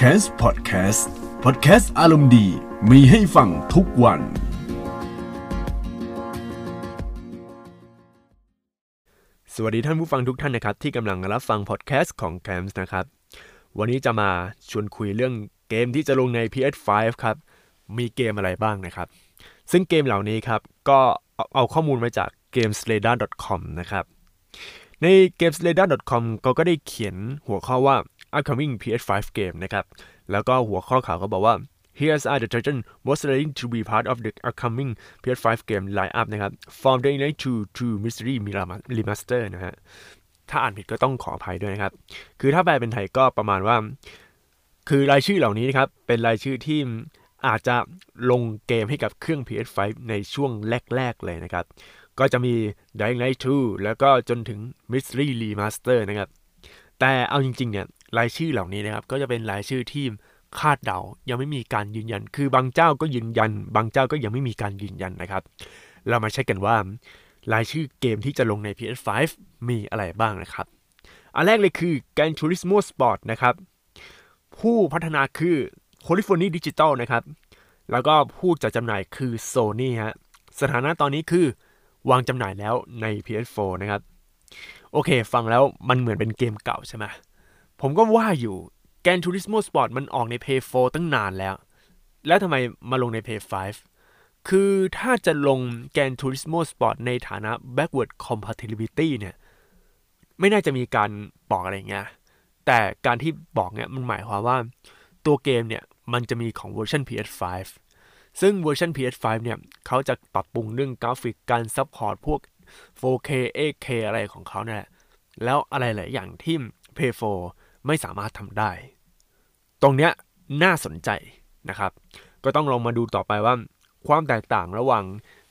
c a s Podcast Podcast อารมณ์ดีมีให้ฟังทุกวัน สวัสดีท่านผู้ฟังทุกท่านนะครับ ที่กำลังรับฟังพอดแคสต์ของ c a m s นะครับ วันนี้จะมาชวนคุยเรื่องเกมที่จะลงใน PS5 ครับ มีเกมอะไรบ้างนะครับ ซึ่งเกมเหล่านี้ครับ ก็เอาเอาข้อมูลมาจาก gamesradar.com นะครับ ใน gamesradar.com ก็ก็ได้เขียนหัวข้อว่า upcoming PS5 game นะครับ แล้วก็หัวข้อข่าวก็บอกว่า Here's are the titles most likely to be part of the upcoming PS5 game lineup นะครับ From the Night to to Mystery Remaster นะฮะ ถ้าอ่านผิดก็ต้องขออภัยด้วยนะครับ คือถ้าแปลเป็นไทยก็ประมาณว่า คือรายชื่อเหล่านี้นะครับ เป็นรายชื่อที่อาจจะลงเกมให้กับเครื่อง PS5 ในช่วงแรก ๆ เลยนะครับ ก็จะมี Dying Light 2 แล้วก็จนถึง Mystery Remaster นะครับ แต่เอาจริง ๆ เนี่ย รายชื่อเหล่านี้นะครับ ก็จะเป็นรายชื่อที่คาดเดา ยังไม่มีการยืนยัน คือบางเจ้าก็ยืนยัน บางเจ้าก็ยังไม่มีการยืนยันนะครับ เรามาเช็คกันว่ารายชื่อเกมที่จะลงใน PS5 มีอะไรบ้างนะครับ อันแรกเลยคือ Gran Turismo Sport นะครับ ผู้พัฒนาคือ California Digital นะครับ แล้วก็ผู้จัดจำหน่ายคือ Sony ฮะ สถานะตอนนี้คือวางจำหน่ายแล้วใน PS4 นะครับ โอเค ฟังแล้วมันเหมือนเป็นเกมเก่าใช่ไหม ผมก็ว่าอยู่ Gran Turismo Sport มันออกใน PS4 ตั้งนานแล้ว แล้วทำไมมาลงใน PS5 คือถ้าจะลง Gran Turismo Sport ในฐานะ backward compatibility เนี่ย ไม่น่าจะมีการบอกอะไรเงี้ย แต่การที่บอกเนี่ยมันหมายความว่าตัวเกมเนี่ย มันจะมีของเวอร์ชัน PS5 ซึ่งเวอร์ชัน PS5 เนี่ยเขาจะปรับปรุงเรื่องกราฟิกการ support พวก 4K 8K อะไรของเขาเนี่ยแหละแล้วอะไรหลายอย่างที่ PS4 ไม่สามารถทำได้ ตรงเนี้ยน่าสนใจนะครับ ก็ต้องลองมาดูต่อไปว่า ความแตกต่างระหว่าง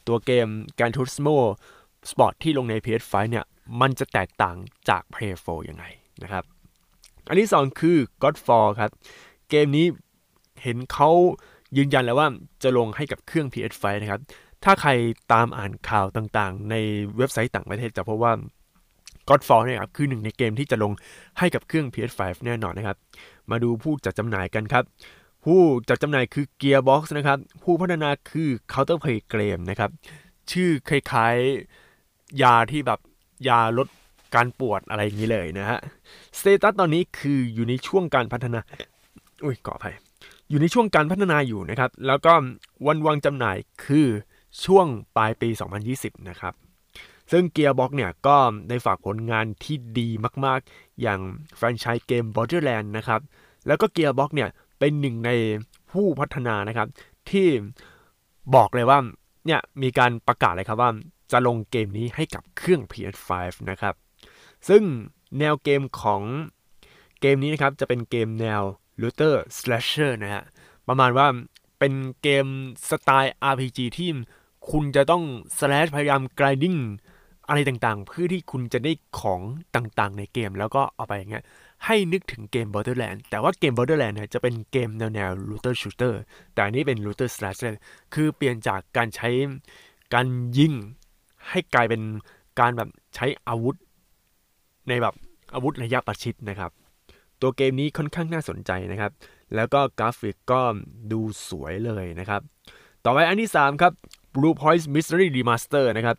ตัวเกม Gran Turismo Sport ที่ลงใน PS5 เนี่ยมันจะแตกต่างจาก PS4 ยังไงนะครับ อันที่สองคือ Godfall ครับ เกมนี้เห็นเขายืนยันแล้วว่าจะลงให้กับเครื่อง PS5 นะครับ ถ้าใครตามอ่านข่าวต่างๆ ในเว็บไซต์ต่างประเทศจะพบว่า Godfall นี่ครับคือหนึ่งในเกมที่จะลงให้กับเครื่อง PS5 แน่นอนนะครับ มาดูผู้จัดจำหน่ายกันครับ ผู้จัดจำหน่ายคือ Gearbox นะครับ ผู้พัฒนาคือ Counterplay Game นะครับ ชื่อคล้ายๆ ยาที่แบบยาลดการปวดอะไรอย่างนี้เลยนะฮะ สเตตัสตอนนี้คืออยู่ในช่วงการพัฒนา อุ้ยขออภัย อยู่ในช่วงการพัฒนาอยู่นะครับ แล้วก็วันวางจำหน่ายคือช่วงปลายปี 2020 นะครับ ซึ่ง Gearbox เนี่ยก็ได้ฝากผลงานที่ดีมากๆ อย่างแฟรนไชส์เกม Borderland นะครับ แล้วก็ Gearbox เนี่ยเป็นหนึ่งในผู้พัฒนานะครับ ที่บอกเลยว่าเนี่ยมีการประกาศเลยครับว่าจะลงเกมนี้ให้กับเครื่อง PS5 นะครับ ซึ่งแนวเกมของเกมนี้นะครับจะเป็นเกมแนว looter slasher นะฮะ ประมาณว่าเป็นเกมสไตล์ RPG ที่คุณจะต้อง slash พยายาม grinding อะไรต่างๆ เพื่อที่คุณจะได้ของต่างๆ ในเกมแล้วก็เอาไปอย่างเงี้ยให้นึกถึงเกม Borderland แต่ว่าเกม Borderland เนี่ยจะเป็นเกมแนวแนว looter shooter แต่อันนี้เป็น looter slasher คือเปลี่ยนจากการใช้การยิงให้กลายเป็นการแบบใช้อาวุธ ในแบบอาวุธระยะประชิดนะครับ ตัวเกมนี้ค่อนข้างน่าสนใจนะครับ แล้วก็กราฟิกก็ดูสวยเลยนะครับ ต่อไปอันที่ 3 ครับ Blue Point Mystery Remaster นะครับ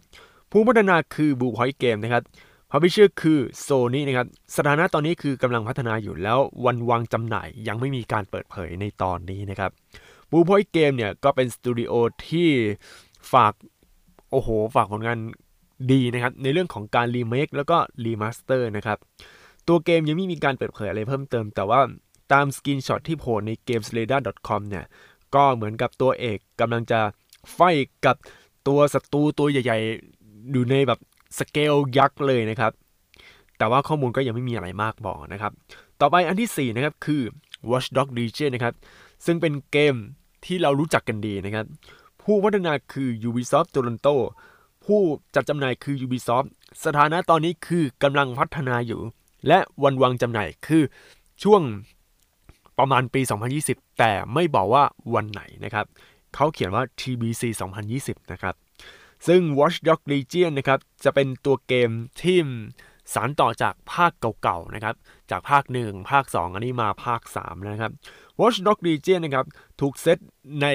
ผู้พัฒนาคือ Blue Point Game นะครับ Publisher คือ Sony นะครับสถานะตอนนี้คือกำลังพัฒนาอยู่แล้ววันวางจำหน่ายยังไม่มีการเปิดเผยในตอนนี้นะครับ Blue Point Game เนี่ยก็เป็นสตูดิโอที่ฝากโอ้โห ฝากผลงานดีนะครับ ในเรื่องของการรีเมคแล้วก็ remaster นะครับ ตัวเกมยังไม่มีการเปิดเผยอะไรเพิ่มเติม แต่ว่าตาม screenshot ที่โผล่ใน gamesradar.com เนี่ย ก็เหมือนกับตัวเอกกำลังจะไฟกับตัวศัตรูตัวใหญ่ๆ อยู่ในแบบสเกลยักษ์เลยนะครับ แต่ว่าข้อมูลก็ยังไม่มีอะไรมากบอกนะครับ ต่อไปอันที่ 4 นะครับ คือ Watch Dogs Legion นะครับ ซึ่งเป็นเกมที่เรารู้จักกันดีนะครับ ผู้พัฒนาคือ Ubisoft Toronto ผู้จัดจำหน่ายคือ Ubisoft สถานะตอนนี้คือกำลังพัฒนาอยู่ และวันวางจำหน่ายคือช่วงประมาณปี 2020 แต่ไม่บอกว่าวันไหนนะครับ เขาเขียนว่า TBC 2020 นะครับ ซึ่ง Watch Dogs Legion นะครับจะเป็นตัวเกมที่สารต่อจากภาคเก่าๆนะครับจากภาค 1 ภาค 2 อันนี้มาภาค 3 นะครับ Watch Dog Legion นะครับถูกเซตใน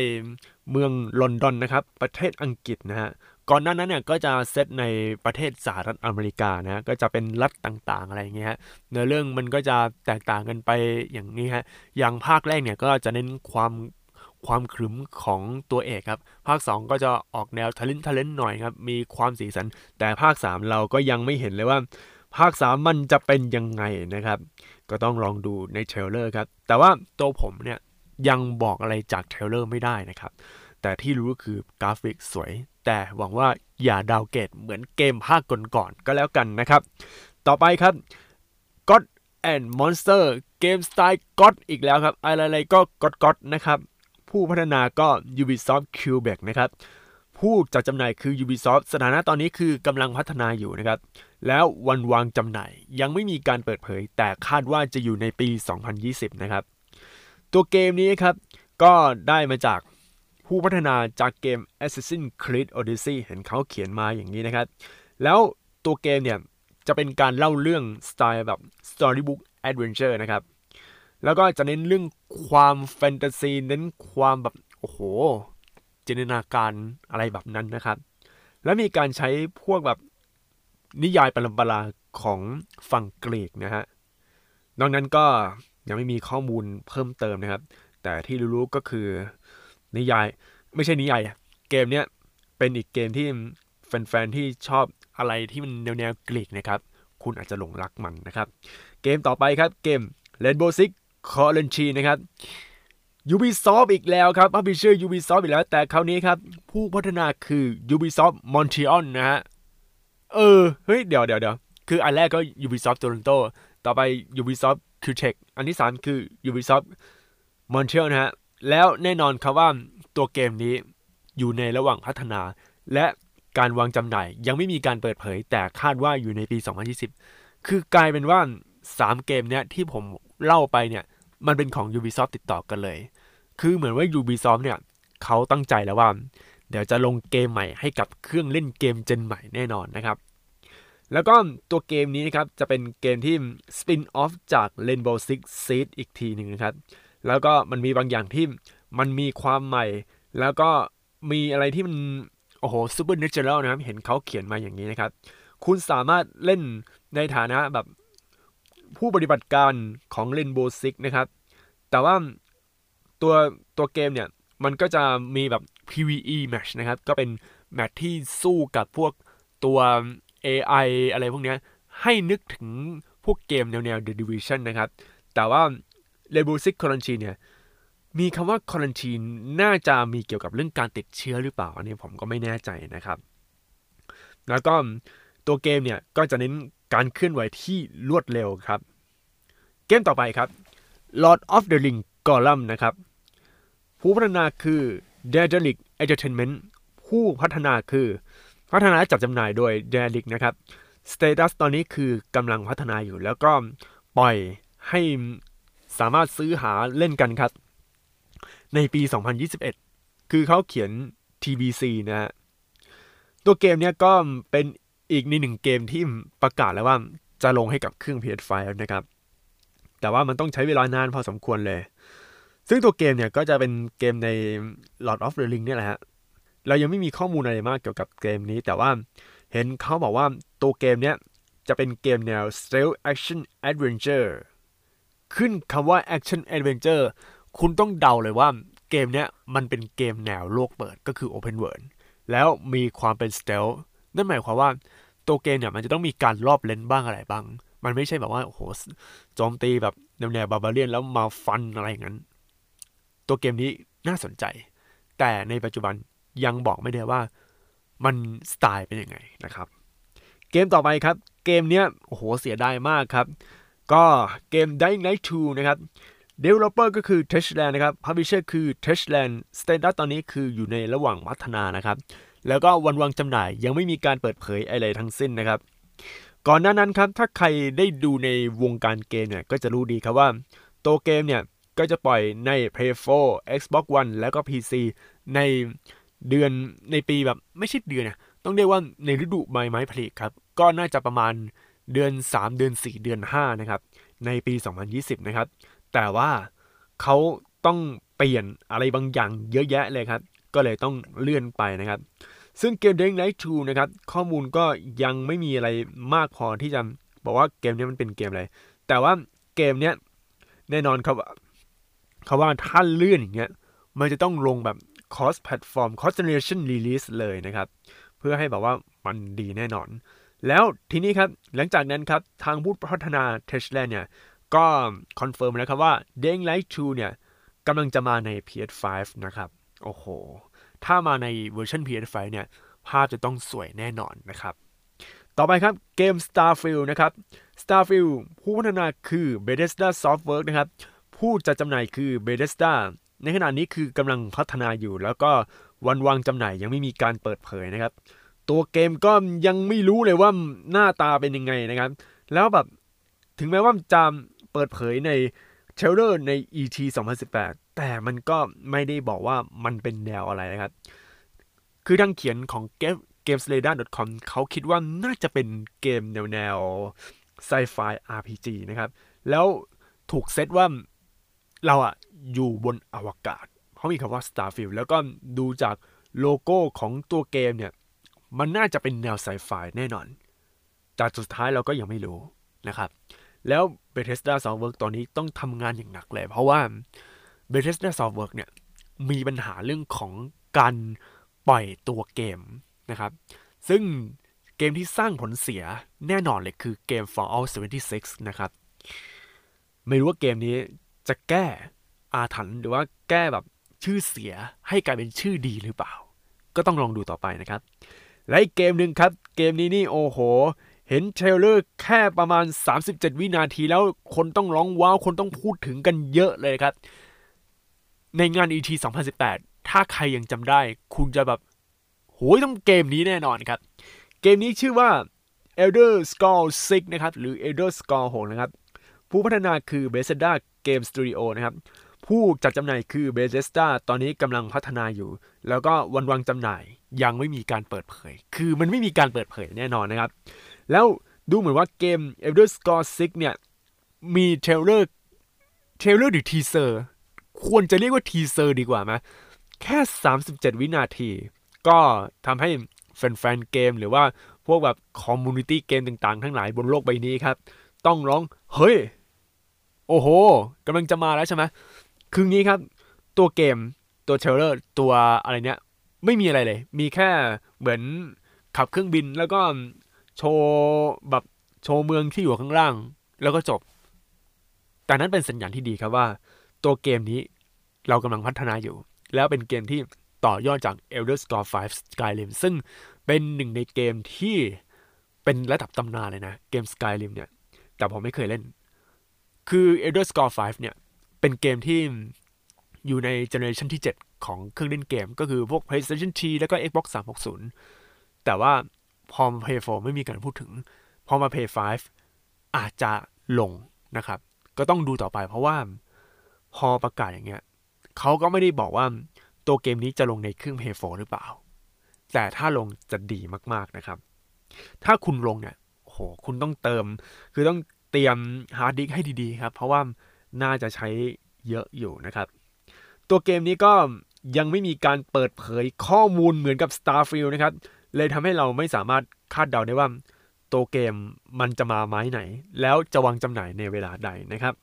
เมืองลอนดอนนะครับประเทศอังกฤษนะฮะก่อนหน้านั้นเนี่ยก็จะเซตในประเทศสหรัฐอเมริกานะก็จะเป็นรัฐต่างๆ อะไรอย่างเงี้ยฮะเนื้อเรื่องมันก็จะแตกต่างกันไปอย่างนี้ฮะอย่างภาคแรกเนี่ยก็จะเน้นความ ความขรึมของตัวเอกครับ ภาค 2 ก็จะออกแนวทะเล้นทะเล้นหน่อยครับ มีความสีสัน แต่ภาค 3 เราก็ยังไม่เห็นเลยว่า ภาค 3 มันจะเป็นยังไงนะครับ ก็ต้องลองดูใน trailer ครับ แต่ว่าตัวผมเนี่ยยังบอกอะไรจาก trailer ไม่ได้นะครับ แต่ที่รู้คือกราฟิกสวย แต่หวังว่าอย่า downgrade เหมือนเกมภาคก่อนๆก็แล้วกันนะครับ ต่อไปครับ God and Monster เกมสไตล์ God อีกแล้วครับ อะไรๆก็ God God นะครับ ผู้พัฒนาก็ Ubisoft Quebec นะครับผู้จัดจำหน่ายคือ Ubisoft สถานะตอนนี้คือกำลังพัฒนาอยู่นะครับ แล้ววันวางจำหน่ายยังไม่มีการเปิดเผย แต่คาดว่าจะอยู่ในปี 2020 นะครับ ตัวเกมนี้ครับ ก็ได้มาจากผู้พัฒนาจากเกม Assassin's Creed Odyssey เห็นเขาเขียนมาอย่างนี้นะครับ แล้วตัวเกมเนี่ย จะเป็นการเล่าเรื่องสไตล์แบบ Storybook Adventure นะครับ แล้วก็จะเน้นเรื่องความแฟนตาซีเน้นความแบบโอ้โห จินตนาการอะไรแบบนั้นนะครับ แล้วมีการใช้พวกแบบนิยายปรำปราของฝั่งกรีกนะฮะนอกนั้นก็ยังไม่มีข้อมูลเพิ่มเติมนะครับ แต่ที่รู้ๆก็คือนิยายไม่ใช่นิยายเกมเนี้ยเป็นอีกเกมที่แฟนๆที่ชอบอะไรที่มันแนวๆกรีกนะครับ คุณอาจจะหลงรักมันนะครับ เกมต่อไปครับเกม Rainbow Six c o r e n c h i นะครับ Ubisoft อีกแล้วครับพับบิเชอร์ Ubisoft อีกแล้ว แต่คราวนี้ครับ ผู้พัฒนาคือ Ubisoft Montreal นะฮะ เออ เฮ้ย เดี๋ยวเดี๋ยวเดี๋ยวคืออันแรกก็ Ubisoft Toronto ต่อไป Ubisoft Quebec อันที่ 3 คือ Ubisoft Montreal นะฮะ แล้วแน่นอนครับว่าตัวเกมนี้อยู่ในระหว่างพัฒนา และการวางจำหน่ายยังไม่มีการเปิดเผย แต่คาดว่าอยู่ในปี 2020 คือกลายเป็นว่า 3 เกมเนี้ยที่ผม เล่าไปเนี่ยมันเป็นของ Ubisoft ติดต่อกันเลย คือเหมือนว่า Ubisoft เนี่ยเขาตั้งใจแล้วว่า เดี๋ยวจะลงเกมใหม่ให้กับเครื่องเล่นเกมเจนใหม่แน่นอนนะครับ แล้วก็ตัวเกมนี้นะครับจะเป็นเกมที่ spin-off จาก Rainbow Six Siege อีกทีหนึ่งนะครับ แล้วก็มันมีบางอย่างที่มันมีความใหม่ แล้วก็มีอะไรที่มันโอ้โห supernatural นะครับ เห็นเขาเขียนมาอย่างนี้นะครับ คุณสามารถเล่นในฐานะแบบ ผู้ปฏิบัติการของ Rainbow Six นะครับ แต่ว่าตัวตัวเกมเนี่ย มันก็จะมีแบบ PVE match นะครับ ก็เป็นแมตช์ที่สู้กับพวกตัว AI อะไรพวกนี้ให้นึกถึงพวกเกมแนวแนว The Division นะครับ แต่ว่า Rainbow Six Quarantine เนี่ย มีคำว่า Quarantine น่าจะมีเกี่ยวกับเรื่องการติดเชื้อหรือเปล่า อันนี้ผมก็ไม่แน่ใจนะครับ แล้วก็ ตัวเกมเนี่ยก็จะเน้นการเคลื่อนไหวที่รวดเร็วครับ เกมต่อไปครับ Lord of the Ring Golem นะครับ ผู้พัฒนาคือ d a d a l i c Entertainment ผู้พัฒนาคือพัฒนาจัดจำหน่ายโดย d a d a l i c นะครับสเตตัสตอนนี้คือกำลังพัฒนาอยู่ แล้วก็ปล่อยให้สามารถซื้อหาเล่นกันครับ ในปี 2021 คือเขาเขียน TBC นะฮะตัวเกมเนี้ยก็เป็น อีกในหนึ่งเกมที่ประกาศแล้วว่าจะลงให้กับเครื่อง PS5 นะครับ แต่ว่ามันต้องใช้เวลานานพอสมควรเลย ซึ่งตัวเกมเนี่ยก็จะเป็นเกมใน Lord of the Ring เนี่ยแหละฮะ เรายังไม่มีข้อมูลอะไรมากเกี่ยวกับเกมนี้ แต่ว่าเห็นเขาบอกว่าตัวเกมเนี้ยจะเป็นเกมแนว Stealth Action Adventure ขึ้นคำว่า Action Adventure คุณต้องเดาเลยว่าเกมเนี้ยมันเป็นเกมแนวโลกเปิดก็คือ Open World แล้วมีความเป็น Stealth นั่นหมายความว่าตัวเกมเนี่ยมันจะต้องมีการรอบเลนบ้างอะไรบ้าง มันไม่ใช่แบบว่าโอ้โหโจมตีแบบแนวบาบาเลียนแล้วมาฟันอะไรอย่างนั้น ตัวเกมนี้น่าสนใจ แต่ในปัจจุบันยังบอกไม่ได้ว่ามันสไตล์เป็นยังไงนะครับ เกมต่อไปครับ เกมเนี้ยโอ้โหเสียดายมากครับ ก็เกม Dying Light 2 นะครับ Developer ก็คือ Touchland นะครับ Publisher คือ Touchland Status ตอนนี้คืออยู่ในระหว่างพัฒนานะครับ แล้วก็วันวางจำหน่ายยังไม่มีการเปิดเผยอะไรทั้งสิ้นนะครับ ก่อนหน้านั้นครับถ้าใครได้ดูในวงการเกมเนี่ยก็จะรู้ดีครับว่า ตัวเกมเนี่ยก็จะปล่อยใน Play 4 Xbox One แล้วก็ PC ในเดือนในปีแบบไม่ใช่เดือนนะต้องเรียกว่าในฤดูใบไม้ผลิครับ ก็น่าจะประมาณเดือน 3 เดือน 4 เดือน 5 นะครับ ในปี 2020 นะครับ แต่ว่าเขาต้องเปลี่ยนอะไรบางอย่างเยอะแยะเลยครับ ก็เลยต้องเลื่อนไปนะครับ ซึ่งเกม Dying Light 2นะครับ ข้อมูลก็ยังไม่มีอะไรมากพอที่จะบอกว่าเกมนี้มันเป็นเกมอะไร แต่ว่าเกมเนี้ยแน่นอนครับเขาว่าถ้าเลื่อนอย่างเงี้ย มันจะต้องลงแบบ cross platform cross generation release เลยนะครับ เพื่อให้แบบว่ามันดีแน่นอน แล้วทีนี้ครับ หลังจากนั้นครับทางผู้พัฒนา t e s l a เนี่ย ก็ confirm แล้วครับว่า Dying Light 2เนี่ยกำลังจะมาใน PS5 นะครับ โอ้โห ถ้ามาในเวอร์ชัน PS5 เนี่ย ภาพจะต้องสวยแน่นอนนะครับ ต่อไปครับเกม Starfield นะครับ Starfield ผู้พัฒนาคือ Bethesda Softworks นะครับ ผู้จัดจำหน่ายคือ Bethesda ในขณะนี้คือกำลังพัฒนาอยู่ แล้วก็วันวางจำหน่ายยังไม่มีการเปิดเผยนะครับ ตัวเกมก็ยังไม่รู้เลยว่าหน้าตาเป็นยังไงนะครับ แล้วแบบถึงแม้ว่าจะเปิดเผยในเทรลเลอร์ใน ET 2018 แต่มันก็ไม่ได้บอกว่ามันเป็นแนวอะไรนะครับ คือทางเขียนของ gamesradar.com เขาคิดว่าน่าจะเป็นเกมแนวแนวไซไฟ RPG นะครับ แล้วถูกเซตว่าเราอะอยู่บนอวกาศเขามีคำว่า Starfield แล้วก็ดูจากโลโก้ของตัวเกมเนี่ย มันน่าจะเป็นแนวไซไฟแน่นอน แต่สุดท้ายเราก็ยังไม่รู้นะครับ แล้ว Bethesda Softworks ตอนนี้ต้องทำงานอย่างหนักเลย เพราะว่า Bethesda Softworks เนี่ยมีปัญหาเรื่องของการปล่อยตัวเกมนะครับ ซึ่งเกมที่สร้างผลเสียแน่นอนเลยคือเกม Fallout 76 นะครับ ไม่รู้ว่าเกมนี้จะแก้อาถรรพ์หรือว่าแก้แบบชื่อเสียให้กลายเป็นชื่อดีหรือเปล่า ก็ต้องลองดูต่อไปนะครับ และอีกเกมหนึ่งครับ เกมนี้นี่โอ้โห เห็นเทรลเลอร์แค่ประมาณ 37 วินาทีแล้วคนต้องร้องว้าว คนต้องพูดถึงกันเยอะเลยครับ ในงาน ET 2018 ถ้าใครยังจำได้ คุณจะแบบโหยต้องเกมนี้แน่นอนครับ เกมนี้ชื่อว่า Elder Scrolls 6 นะครับ หรือ Elder Scrolls 6 นะครับ ผู้พัฒนาคือ Bethesda Game Studio นะครับ ผู้จัดจำหน่ายคือ Bethesda ตอนนี้กำลังพัฒนาอยู่ แล้วก็วันวางจำหน่ายยังไม่มีการเปิดเผย คือมันไม่มีการเปิดเผยแน่นอนนะครับ แล้วดูเหมือนว่าเกม Elder Scrolls 6 เนี่ย มี trailer trailer หรือ teaser ควรจะเรียกว่า teaser ดีกว่าไหมแค่ 37 วินาที ก็ทำให้แฟนๆเกมหรือว่าพวกแบบ community เกมต่างๆ ทั้งหลายบนโลกใบนี้ครับ ต้องร้อง เฮ้ย โอ้โหกำลังจะมาแล้วใช่ไหมคืองี้ครับ ตัวเกมตัว trailer ตัวอะไรเนี้ย ไม่มีอะไรเลย มีแค่เหมือนขับเครื่องบินแล้วก็โชว์แบบโชว์เมืองที่อยู่ข้างล่าง แล้วก็จบ แต่นั้นเป็นสัญญาณที่ดีครับว่า ตัวเกมนี้เรากำลังพัฒนาอยู่ แล้วเป็นเกมที่ต่อยอดจาก Elder Scrolls 5 Skyrim ซึ่งเป็นหนึ่งในเกมที่เป็นระดับตำนานเลยนะ เกม Skyrim เนี่ย แต่ผมไม่เคยเล่น คือ Elder Scrolls 5 เนี่ย เป็นเกมที่อยู่ในเจเนอเรชันที่ 7 ของเครื่องเล่นเกม ก็คือพวก PlayStation 3 แล้วก็ Xbox 360 แต่ว่าพอมา Play 4 ไม่มีการพูดถึง พอมา Play 5 อาจจะลงนะครับ ก็ต้องดูต่อไปเพราะว่า พอประกาศอย่างเงี้ยเขาก็ไม่ได้บอกว่าตัวเกมนี้จะลงในเครื่อง Play 4หรือเปล่า แต่ถ้าลงจะดีมากๆนะครับ ถ้าคุณลงเนี่ยโหคุณต้องเติม คือต้องเตรียมฮาร์ดดิสก์ให้ดีๆครับ เพราะว่าน่าจะใช้เยอะอยู่นะครับ ตัวเกมนี้ก็ยังไม่มีการเปิดเผยข้อมูลเหมือนกับ Starfield นะครับ เลยทำให้เราไม่สามารถคาดเดาได้ว่าตัวเกมมันจะมาไม้ไหน แล้วจะวางจำหน่ายในเวลาใดนะครับ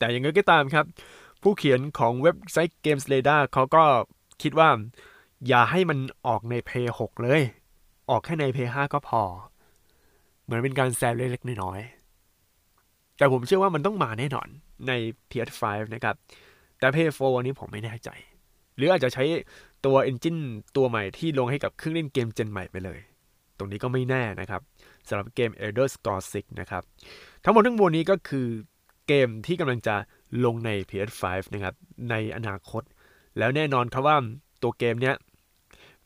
แต่ยังไงก็ตามครับ ผู้เขียนของเว็บไซต์ Games Radar เขาก็คิดว่า อย่าให้มันออกใน p 6เลย ออกแค่ใน p 5ก็พอ เหมือนเป็นการแซวเล็กๆน้อยๆแต่ผมเชื่อว่ามันต้องมาแน่นอนใน PS5 นะครับ แต่ PS4 อันนี้ผมไม่แน่ใจ หรืออาจจะใช้ตัว Engine ตัวใหม่ที่ลงให้กับเครื่องเล่นเกมเจนใหม่ไปเลย ตรงนี้ก็ไม่แน่นะครับสำหรับเกม Elder Scrolls 6 นะครับ ทั้งหมดทั้งมวลนี้ก็คือ เกมที่กำลังจะลงใน PS5 นะครับในอนาคต แล้วแน่นอนครับว่าตัวเกมเนี้ย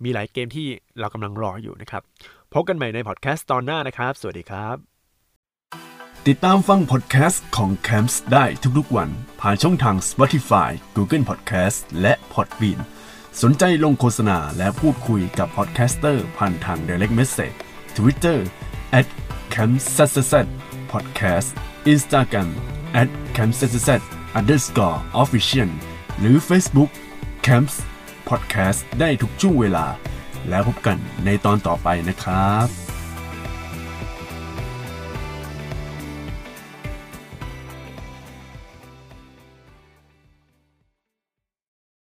มีหลายเกมที่เรากำลังรออยู่นะครับ พบกันใหม่ในพอดแคสต์ตอนหน้านะครับ สวัสดีครับ ติดตามฟังพอดแคสต์ของ Camps ได้ทุกๆวัน ผ่านช่องทาง Spotify Google Podcast และ Podbean สนใจลงโฆษณาและพูดคุยกับ podcaster ผ่านทาง Direct Message Twitter camp podcast Instagram at campsz underscore official หรือ Facebook camps podcast ได้ทุกช่วงเวลา แล้วพบกันในตอนต่อไปนะครับ